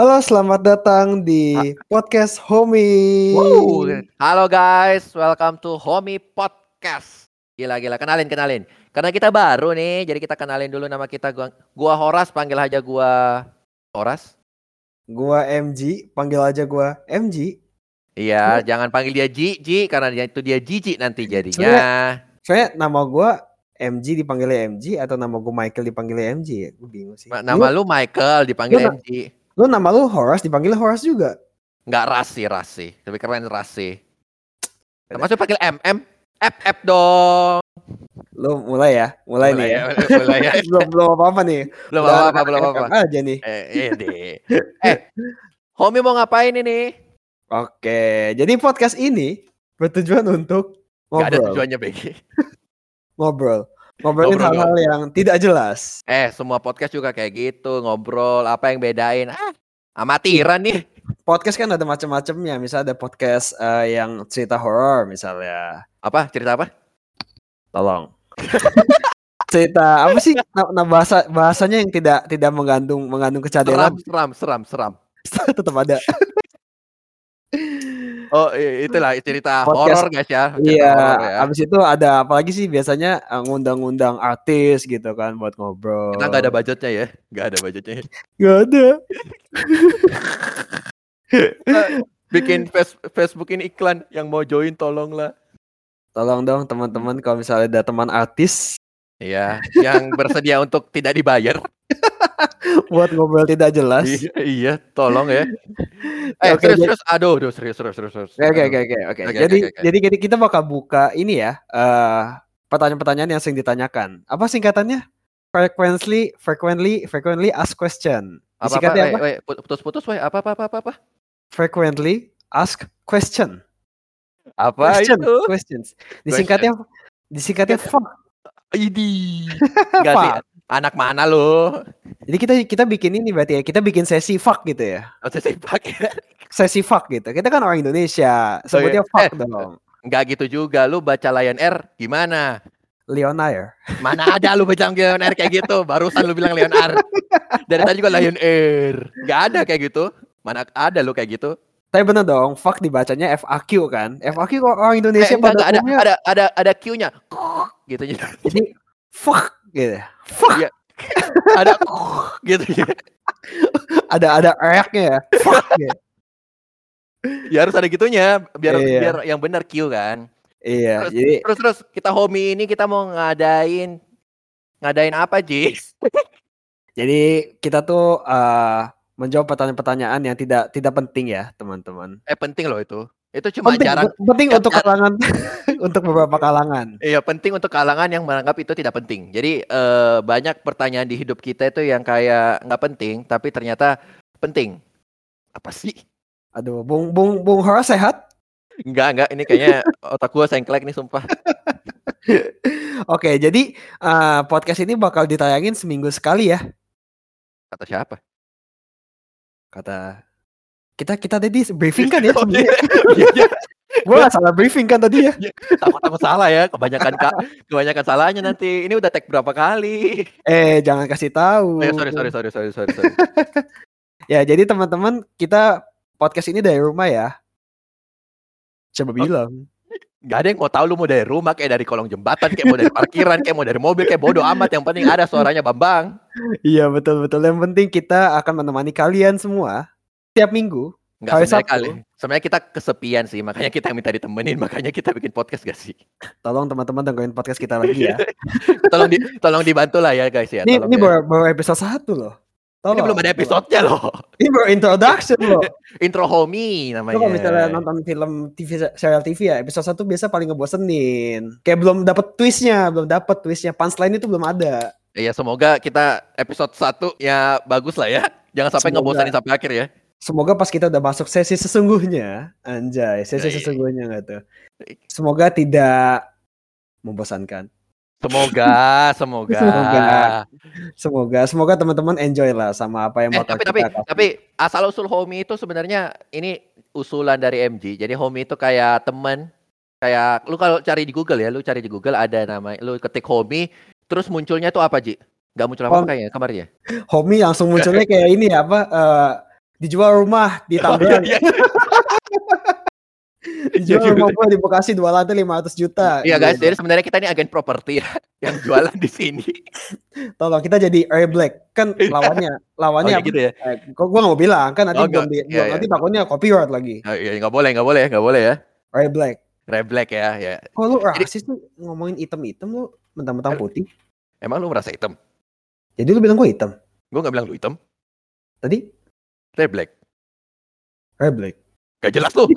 Halo, selamat datang di podcast Homie. Wow. Halo guys, welcome to Homie Podcast. Gila gila, kenalin kenalin. Karena kita baru nih, jadi kita kenalin dulu nama kita. Gua, gua Horas, panggil aja gua Horas. Gua MG, panggil aja gua MG. Iya, jangan panggil dia Ji, Ji karena dia itu dia Jiji nanti jadinya. Sebenarnya- Soalnya nama gua MG dipanggilnya MG atau nama gua Michael dipanggilnya MG ya? Gue bingung sih. Ma- Nama lu Michael dipanggil lu- MG. Lu, nama lu Horace dipanggil Horace juga. Enggak rasi rasi, tapi keren rasi. Termasuk panggil MM, FF dong. Lu mulai ya, mulai, nih ya. mulai ya. belum belum apa-apa nih. Belum apa-apa, belum apa-apa. Aja nih. Eh, iya deh. Eh, Homie mau ngapain ini? Oke, jadi podcast ini bertujuan untuk Gak ada ngobrol, tujuannya BG. ngobrol, ngobrolin Ngobrol, hal-hal yang tidak jelas. Eh, semua podcast juga kayak gitu, ngobrol, apa yang bedain? Ah, amatiran nih. Podcast kan ada macam-macamnya. Misalnya ada podcast eh, yang cerita horor misalnya. Apa? Cerita apa? Tolong. cerita apa sih nah, bahasa bahasanya yang tidak tidak mengandung mengandung Seram, kecadelan seram, seram, seram. tetap ada. Oh, itulah cerita horor guys ya. Cerita Iya, ya. habis itu ada apalagi sih biasanya eh, ngundang-ngundang artis gitu kan buat ngobrol. Kita nggak ada budgetnya ya, nggak ada budgetnya. Nggak ada. Bikin face- Facebook ini iklan yang mau join tolonglah. Tolong dong teman-teman kalau misalnya ada teman artis Iya, yang bersedia untuk tidak dibayar. buat ngobrol tidak jelas. iya, iya, tolong ya. Eh, Oke, serius, jadi- serius. Aduh, aduh, serius, serius, serius. serius. Oke oke oke oke. Jadi oke. jadi jadi kita bakal buka ini ya eh pertanyaan-pertanyaan yang sering ditanyakan. Apa singkatannya? Frequently frequently frequently asked question. Apa, apa, Disingkatnya weh, apa? weh, putus-putus, weh. Apa, apa, apa, apa, apa? Frequently asked question. Apa Question, itu? questions. Disingkatnya disingkatnya fuck. Idi. Enggak sih. Fuck. Anak mana lo? Jadi kita kita bikin ini berarti ya. Kita bikin sesi fuck gitu ya. Oh, saya pakai. Sesi fuck gitu. Kita kan orang Indonesia. Oh, Sebutnya iya. fuck Eh. dong. Enggak gitu juga. Lu baca Lion Air gimana? Leonair. Mana ada lu baca Lion Air kayak gitu? Barusan lu bilang Lion Air. Dari tadi juga Lion Air. Enggak ada kayak gitu. Mana ada lu kayak gitu? Tapi bener dong, fuck dibacanya FAQ kan. FAQ kok orang Eh, Indonesia enggak, pada enggak, ada, ada ada ada Q-nya. Gitu Jadi fuck gitu. Fuck. ada gitu ya. Ada ada reaknya ya. Fuck gitu. Ya harus ada gitunya biar Iya. biar yang benar Q kan. Iya, Terus, jadi terus terus kita homie ini kita mau ngadain ngadain apa, Ji? jadi kita tuh eh, menjawab pertanyaan-pertanyaan yang tidak tidak penting ya, teman-teman. Eh penting loh itu. Itu cuma Penting, jarang penting untuk kalangan untuk beberapa kalangan. Iya penting untuk kalangan yang menganggap itu tidak penting. Jadi eh, banyak pertanyaan di hidup kita itu yang kayak nggak penting, tapi ternyata penting. Apa sih? Aduh, Bung Bung Bung Hora sehat? Enggak enggak. Ini kayaknya otak gua sengklek nih sumpah. Oke, jadi eh, podcast ini bakal ditayangin seminggu sekali ya, Kata siapa? kata kita kita tadi briefing kan ya Oh, sebenarnya. Iya, iya. Gue nggak salah briefing kan tadi ya. Takut-takut salah ya. Kebanyakan kak, kebanyakan salahnya nanti. Ini udah tag berapa kali? Eh, jangan kasih tahu. Oh, ya, sorry sorry sorry sorry sorry. sorry. Ya, jadi teman-teman kita podcast ini dari rumah ya. Coba bilang. Gak ada yang mau tahu lu mau dari rumah kayak dari kolong jembatan kayak mau dari parkiran kayak mau dari mobil kayak bodoh amat yang penting ada suaranya Bambang. Iya betul betul. Yang penting kita akan menemani kalian semua tiap minggu. Enggak Hari sebenarnya Sabtu. kali. Sebenarnya kita kesepian sih, makanya kita minta ditemenin, makanya kita bikin podcast gak sih? Tolong teman-teman dengerin podcast kita lagi ya. tolong di, tolong dibantu lah ya guys ya. ini ini ya. baru, baru episode satu loh. Tolong. Ini belum ada episodenya loh. Ini baru introduction loh. Intro homie namanya. kalau misalnya nonton film TV serial TV ya episode satu biasa paling ngebosenin. Kayak belum dapet twistnya, belum dapet twistnya. Punchline itu belum ada. Iya semoga kita episode 1 ya bagus lah ya. Jangan sampai Semoga. ngebosanin sampai akhir ya. Semoga pas kita udah masuk sesi sesungguhnya, anjay, sesi Ya, iya. sesungguhnya nggak tuh. Semoga tidak membosankan. Semoga, semoga. Semoga. Semoga, semoga teman-teman enjoy lah sama apa yang Eh, bakal tapi tapi kita kasih. tapi asal usul homie itu sebenarnya ini usulan dari MG. Jadi homie itu kayak temen kayak lu kalau cari di Google ya, lu cari di Google ada nama lu ketik homie terus munculnya tuh apa, Ji? Gak muncul apa-apa kayaknya kemarin ya? Homie langsung munculnya kayak ini ya apa eh, dijual rumah di Oh, Tangerang. iya, iya. dijual rumah gua di Bekasi dua lantai 500 juta. Iya guys, Gitu. jadi sebenarnya kita ini agen properti ya yang jualan di sini. tolong kita jadi Air Black kan lawannya Oh, lawannya iya gitu ya. eh, gua gua nggak mau bilang kan nanti Oh, belum di- Iya, nanti takutnya copyright lagi Oh, iya nggak boleh, nggak boleh, nggak boleh ya. Air Black Red black ya, ya. kok lu rasis tuh ngomongin hitam-hitam lu mentang-mentang putih Emang lu merasa hitam? jadi lu bilang gua hitam Gue nggak bilang lu hitam. tadi Red black. Black Gak jelas lu.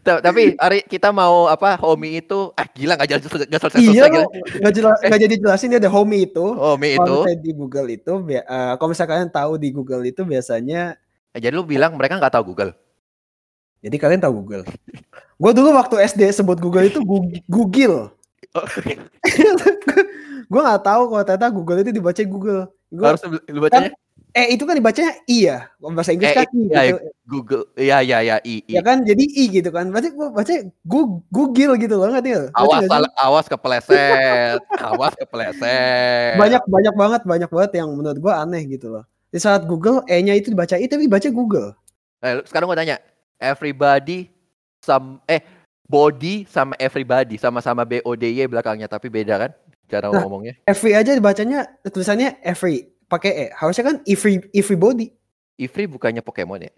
Ta- Tapi hari kita mau apa? Homie itu, ah gila nggak jelas nggak selesai iya selesai nggak jelas nggak jadi jelasin dia ada homie itu Homie kalau itu. di Google itu eh, kalau misalnya kalian tahu di Google itu biasanya Eh, jadi lu bilang mereka nggak tahu Google. jadi kalian tahu Google gua dulu waktu SD sebut Google itu Google Oh, gua nggak tahu kalau ternyata Google itu dibaca Google gua harus lu lu bacanya eh itu kan dibacanya iya bahasa Inggris Eh, kan i iya, gitu Google. Iya iya iya i, i. ya kan jadi i gitu kan berarti gua baca Gu- Google gitu loh nggak? Ngerti Awas awas kepleset. awas kepleset. banyak banyak banget banyak banget yang menurut gua aneh gitu loh di saat Google e-nya itu dibaca i tapi dibaca Google Eh, sekarang gua tanya, everybody sam eh body sama everybody sama-sama B O D Y belakangnya tapi beda kan cara Nah. ngomongnya. every aja dibacanya tulisannya every pakai e harusnya kan every everybody Ifri bukannya Pokemon ya?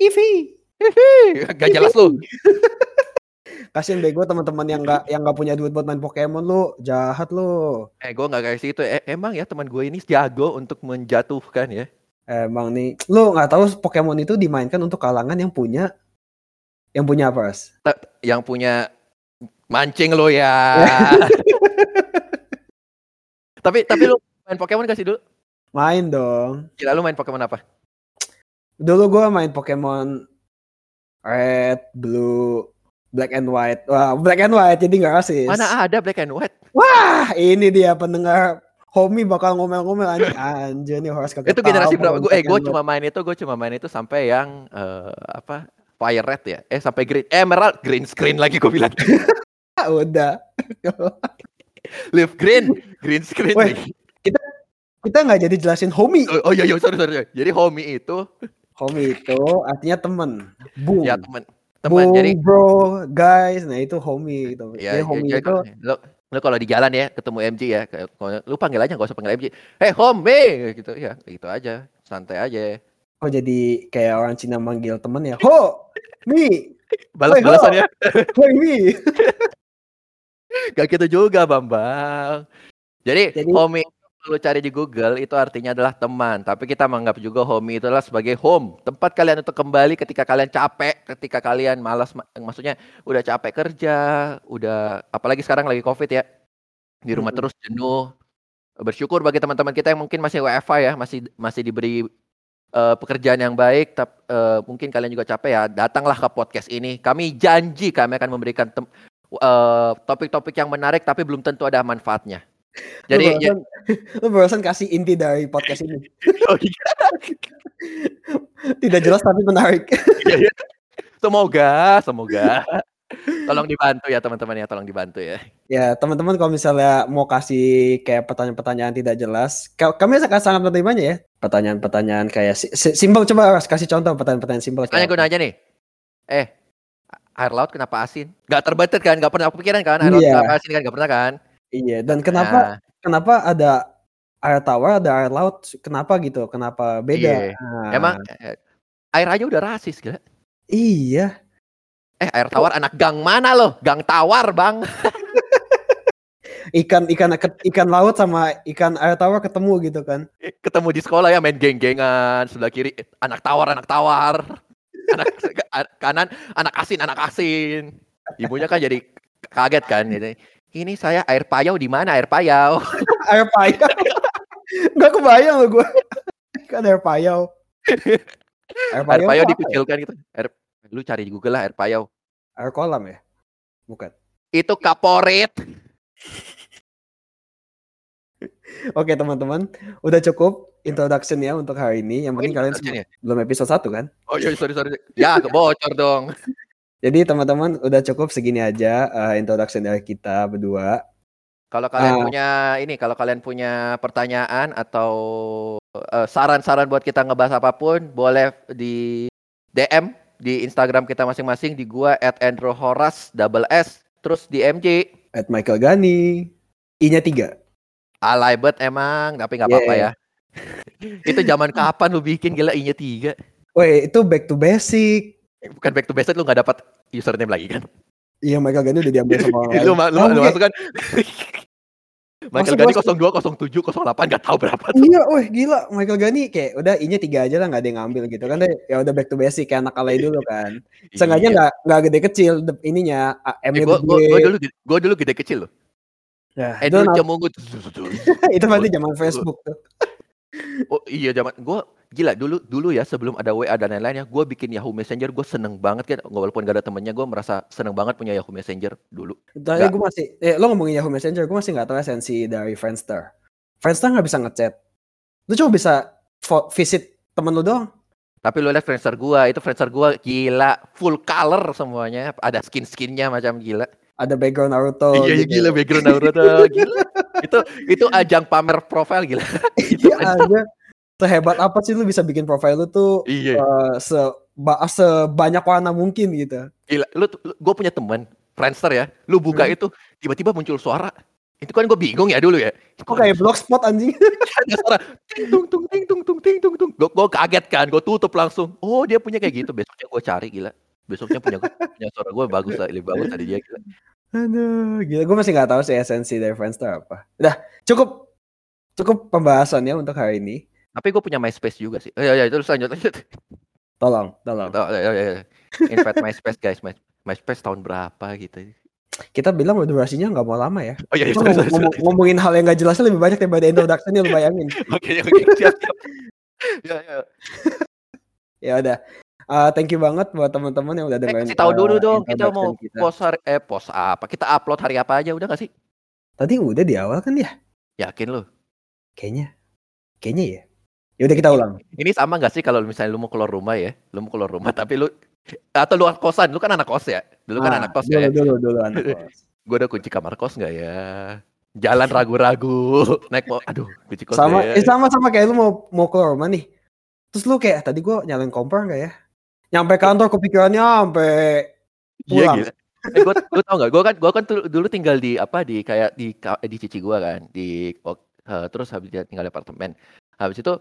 every Gak jelas lu. kasian bego teman-teman yang nggak yang nggak punya duit buat main Pokemon lu jahat lu Eh, gue nggak kayak situ. Eh, emang ya teman gue ini jago untuk menjatuhkan ya. emang nih lu nggak tahu Pokemon itu dimainkan untuk kalangan yang punya yang punya apa Ras? Yang punya mancing lo ya. tapi tapi lu main Pokemon gak sih dulu? main dong Gila lu main Pokemon apa? Dulu gua main Pokemon Red, Blue, Black and White. Wah, Black and White jadi nggak rasis. Mana ada Black and White? Wah, ini dia pendengar Homie bakal ngomel-ngomel anjir. Anjir nih harus kagak Itu generasi berapa? Gue eh gue cuma main itu, gue cuma main itu sampai yang eh, apa? Fire Red ya. Eh sampai green Emerald green screen lagi gue bilang. White. udah. Leaf green, green screen. Weh, lagi. Kita nggak jadi jelasin homie. Oh, oh iya iya sorry sorry. Jadi homie itu Homie itu artinya temen. Boom. ya teman teman jadi bro, guys. Nah itu homie gitu. ya, jadi homie jadi itu lo lo kalau di jalan ya ketemu MG ya lu panggil aja gak usah panggil MG hey homie gitu ya gitu aja santai aja oh jadi kayak orang Cina manggil temen ya. Ho, mi, balas Woi, balasan ho. ya hoi mi. gak gitu juga bambang jadi, Jadi- homie lu cari di Google itu artinya adalah teman. Tapi kita menganggap juga homie itu adalah sebagai home. Tempat kalian untuk kembali ketika kalian capek ketika kalian malas ma- maksudnya udah capek kerja udah apalagi sekarang lagi covid ya di rumah terus jenuh. Bersyukur bagi teman-teman kita yang mungkin masih WFA ya masih masih diberi eh, pekerjaan yang baik tapi mungkin kalian juga capek ya datanglah ke podcast ini. Kami janji kami akan memberikan eh, topik-topik yang menarik tapi belum tentu ada manfaatnya jadi lu ya, barusan, lu barusan kasih inti dari podcast ini. oh iya. Tidak jelas tapi menarik. semoga semoga tolong dibantu ya teman-teman ya tolong dibantu ya ya teman-teman kalau misalnya mau kasih kayak pertanyaan-pertanyaan tidak jelas, ka- kami akan sangat menerimanya ya. Pertanyaan-pertanyaan kayak si- si- simpel coba kasih contoh pertanyaan-pertanyaan simpel. Kayak gue nanya nih eh air laut kenapa asin Gak terbetet kan Gak pernah kepikiran kan air laut Iya. kenapa asin kan Gak pernah kan Iya, dan kenapa Nah, kenapa ada air tawar, ada air laut, kenapa gitu? Kenapa beda? Iya. Nah, emang eh, air aja udah rasis gila iya. eh air tawar anak gang mana loh gang tawar bang Ikan ikan ikan laut sama ikan air tawar ketemu gitu kan. ketemu di sekolah ya main geng-gengan sebelah kiri eh, anak tawar anak tawar anak kanan anak asin anak asin ibunya kan jadi kaget kan gitu. Ini saya air payau di mana air payau air payau. Enggak kebayang loh gue. Kan air payau. Air air payau tuh apa ya? dikucilkan gitu air lu cari di Google lah air payau Air kolam ya? Bukan. itu kaporit Oke teman-teman, udah cukup introduction ya untuk hari ini. Yang penting kalian Introduction semua- belum episode 1 kan? oh iya sorry sorry ya kebocor dong Jadi teman-teman udah cukup segini aja eh, introduction dari kita berdua. Kalau kalian Ah. punya ini, kalau kalian punya pertanyaan atau eh, saran-saran buat kita ngebahas apa pun, boleh di DM di Instagram kita masing-masing di gua at Andrew Horas double S terus di MJ At Michael Gani. I-nya tiga. alay bet emang tapi nggak apa-apa ya. Itu zaman kapan lu bikin gila I-nya tiga? Woi, itu back to basic. Bukan back to basic lu nggak dapat username lagi kan? Iya, Michael Gani udah diambil sama orang lain. lu, lu, lu masuk kan? Michael gua- 02, 07, 08 nggak tahu berapa tuh. Iya, weh gila Michael Gani kayak udah I-nya tiga aja lah nggak ada yang ngambil gitu kan deh. Ya udah back to basic kayak anak alay dulu kan. Sengaja Iya. nggak nggak gede kecil ininya Eh, gua, gua, gua dulu gua dulu gede kecil loh. Ya, Eh itu, dulu gua itu pasti zaman Facebook tuh. Oh iya zaman gua gila dulu dulu ya sebelum ada WA dan lain-lain ya gua bikin Yahoo Messenger gua seneng banget kan walaupun gak ada temennya gua merasa seneng banget punya Yahoo Messenger dulu. Tapi gue masih, eh, lo ngomongin Yahoo Messenger, gue masih nggak tahu esensi dari Friendster. Friendster nggak bisa ngechat. Lu cuma bisa visit temen lu doang. Tapi lu lihat Friendster gua itu Friendster gua gila full color semuanya ada skin-skinnya macam gila. Ada background Naruto. iya iya, gitu. gila background Naruto gila. itu itu ajang pamer profil gila. Iya aja. Sehebat apa sih lu bisa bikin profile lu tuh Iya. eh, se ba- sebanyak warna mungkin gitu. Gila, lu, lu gue punya teman Friendster ya. Lu buka Hmm. itu tiba-tiba muncul suara. Itu kan gue bingung ya dulu ya. Kok kayak blogspot anjing? ada suara ting tung tung ting tung tung ting tung tung. Gue kaget kan, gue tutup langsung. Oh dia punya kayak gitu. Besoknya gue cari gila. Besoknya punya punya suara gue bagus lah, lebih bagus dari dia gila. Aduh, gila gue masih nggak tahu sih esensi dari Friendster apa. Udah, cukup cukup pembahasannya untuk hari ini. Tapi gue punya MySpace juga sih. Oh, ya ya itu lanjut lanjut. Tolong, tolong. Oh, ya, ya, ya. Invite MySpace guys, My, MySpace tahun berapa gitu. Kita bilang durasinya nggak mau lama ya. Oh iya, iya Cuma sorry, sorry, sorry. ngomongin hal yang gak jelasnya lebih banyak daripada introduction-nya lu bayangin. Oke oke siap siap. Ya ya. Ya udah. Uh, thank you banget buat teman-teman yang udah Eh, dengerin. kasih tahu dulu uh, dong kita mau kita. post hari eh post apa? Kita upload hari apa aja udah gak sih? Tadi udah di awal kan ya? Yakin lu? Kayaknya. Kayaknya ya. Ya udah kita ulang. Ini sama gak sih kalau misalnya lu mau keluar rumah ya, lu mau keluar rumah tapi lu atau lu kosan, lu kan anak kos ya, dulu kan Ah, anak kos dulu, ya. dulu, dulu anak kos. Gue udah kunci kamar kos nggak ya? Jalan ragu-ragu, naik mau, aduh kunci kos sama nggak eh, ya? sama sama kayak lu mau mau keluar rumah nih. Terus lu kayak tadi gua nyalain kompor enggak ya? Nyampe kantor kepikirannya sampai Iya pulang. gila. Eh, gua, lu tau gak? Gue kan, gua kan dulu tinggal di apa di kayak di ka- di cici gua kan, di eh, terus habis dia tinggal di apartemen. Habis itu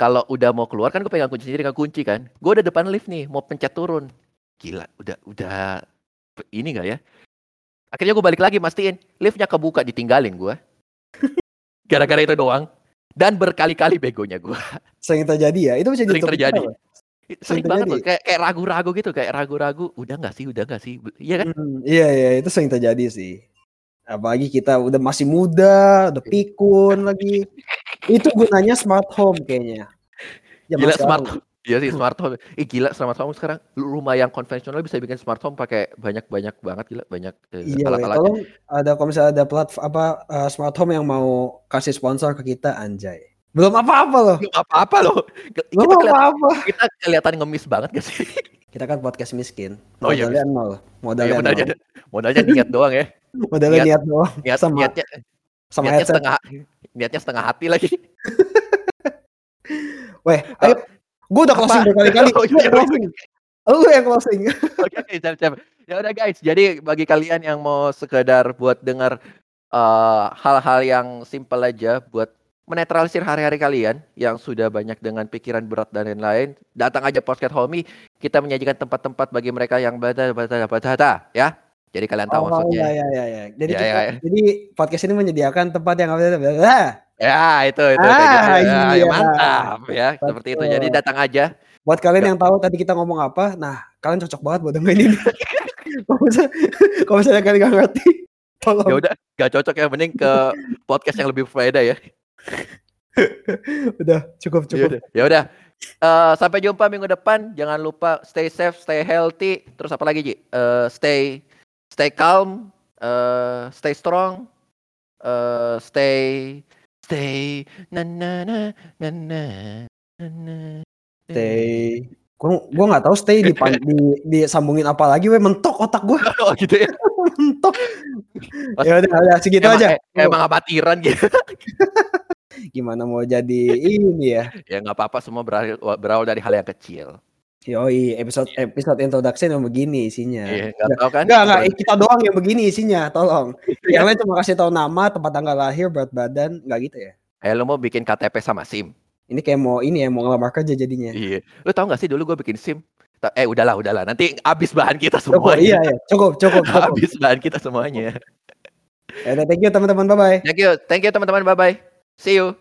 kalau udah mau keluar kan gue pegang kunci sendiri kan kunci kan. Gue udah depan lift nih, mau pencet turun. Gila, udah udah ini gak ya? Akhirnya gue balik lagi mastiin liftnya kebuka ditinggalin gue. Gara-gara itu doang. Dan berkali-kali begonya gue. Sering terjadi ya. Itu bisa jadi Sering terjadi. kita, Sering banget loh, kayak kayak ragu-ragu gitu, kayak ragu-ragu. Udah nggak sih, udah nggak sih, iya kan? Hmm, iya iya itu sering terjadi sih. Apalagi kita udah masih muda, udah pikun lagi. Itu gunanya smart home kayaknya. Zaman Gila smart home. Iya sih smart home. Ih gila smart home sekarang rumah yang konvensional bisa bikin smart home pakai banyak-banyak banget gila banyak eh, Iya, weh. alat-alatnya. tolong ada kalau misalnya ada platform apa uh, smart home yang mau kasih sponsor ke kita anjay. Belum apa-apa loh. Belum apa-apa loh. Kita Belum kelihatan, apa-apa. kita kelihatan ngemis banget gak sih? Kita kan podcast miskin. Oh, iya, Modalnya nol. Modalnya Iya, modalnya, nol. modalnya niat doang ya. Modalnya niat- niat doang. Niat, sama niatnya, sama niatnya headset. setengah niatnya setengah hati lagi. Weh, ayo. Gue udah closing berkali-kali. Oh, iya, yang closing. Lu yang closing. Oke, oke, siap, siap. Ya udah guys, jadi bagi kalian yang mau sekedar buat dengar eh, hal-hal yang simpel aja buat menetralisir hari-hari kalian yang sudah banyak dengan pikiran berat dan lain-lain, datang aja podcast Homie. Kita menyajikan tempat-tempat bagi mereka yang bata bata bata bata, ya. Jadi kalian tahu Oh, maksudnya. iya, iya, iya, iya. Jadi, Ya, kita- ya, ya. jadi podcast ini menyediakan tempat yang ah, Ya, itu itu Ah, kayak gitu. Ya, iya. mantap ya, seperti itu. Betul. Jadi datang aja. buat kalian Ya. yang tahu tadi kita ngomong apa, nah kalian cocok banget buat dengerin ini. kalau misalnya, kalau misalnya kalian nggak ngerti, tolong. Ya udah, gak cocok ya mending ke podcast yang lebih berfaedah ya. udah cukup Ya cukup. Ya udah. Eh, sampai jumpa minggu depan. Jangan lupa stay safe, stay healthy. Terus apa lagi, Ji? Eh, stay stay calm, eh, stay strong, eh, stay stay na na na na na. Stay Gua gua nggak tahu stay di di disambungin apa lagi we mentok otak gua. oh gitu ya. mentok. ya udah, udah segitu emang, aja. Eh, emang amatiran gitu. Gimana mau jadi ini ya? ya nggak apa-apa semua berawal, berawal dari hal yang kecil. Yoi, episode episode introduction yang begini isinya. Iya, nggak tahu kan? Enggak, enggak, kita doang yang begini isinya, tolong. yang lain cuma kasih tahu nama, tempat tanggal lahir, berat badan, enggak gitu ya? Eh, lu mau bikin KTP sama SIM? Ini kayak mau ini ya, mau ngelamar kerja jadinya. Iya. Lu tau gak sih dulu gue bikin SIM? Eh, udahlah, udahlah. Nanti habis bahan kita Cukup, semuanya. iya, iya. Cukup, cukup, cukup. habis bahan kita semuanya. Ya, thank you teman-teman, bye-bye. Thank you, thank you teman-teman, bye-bye. See you.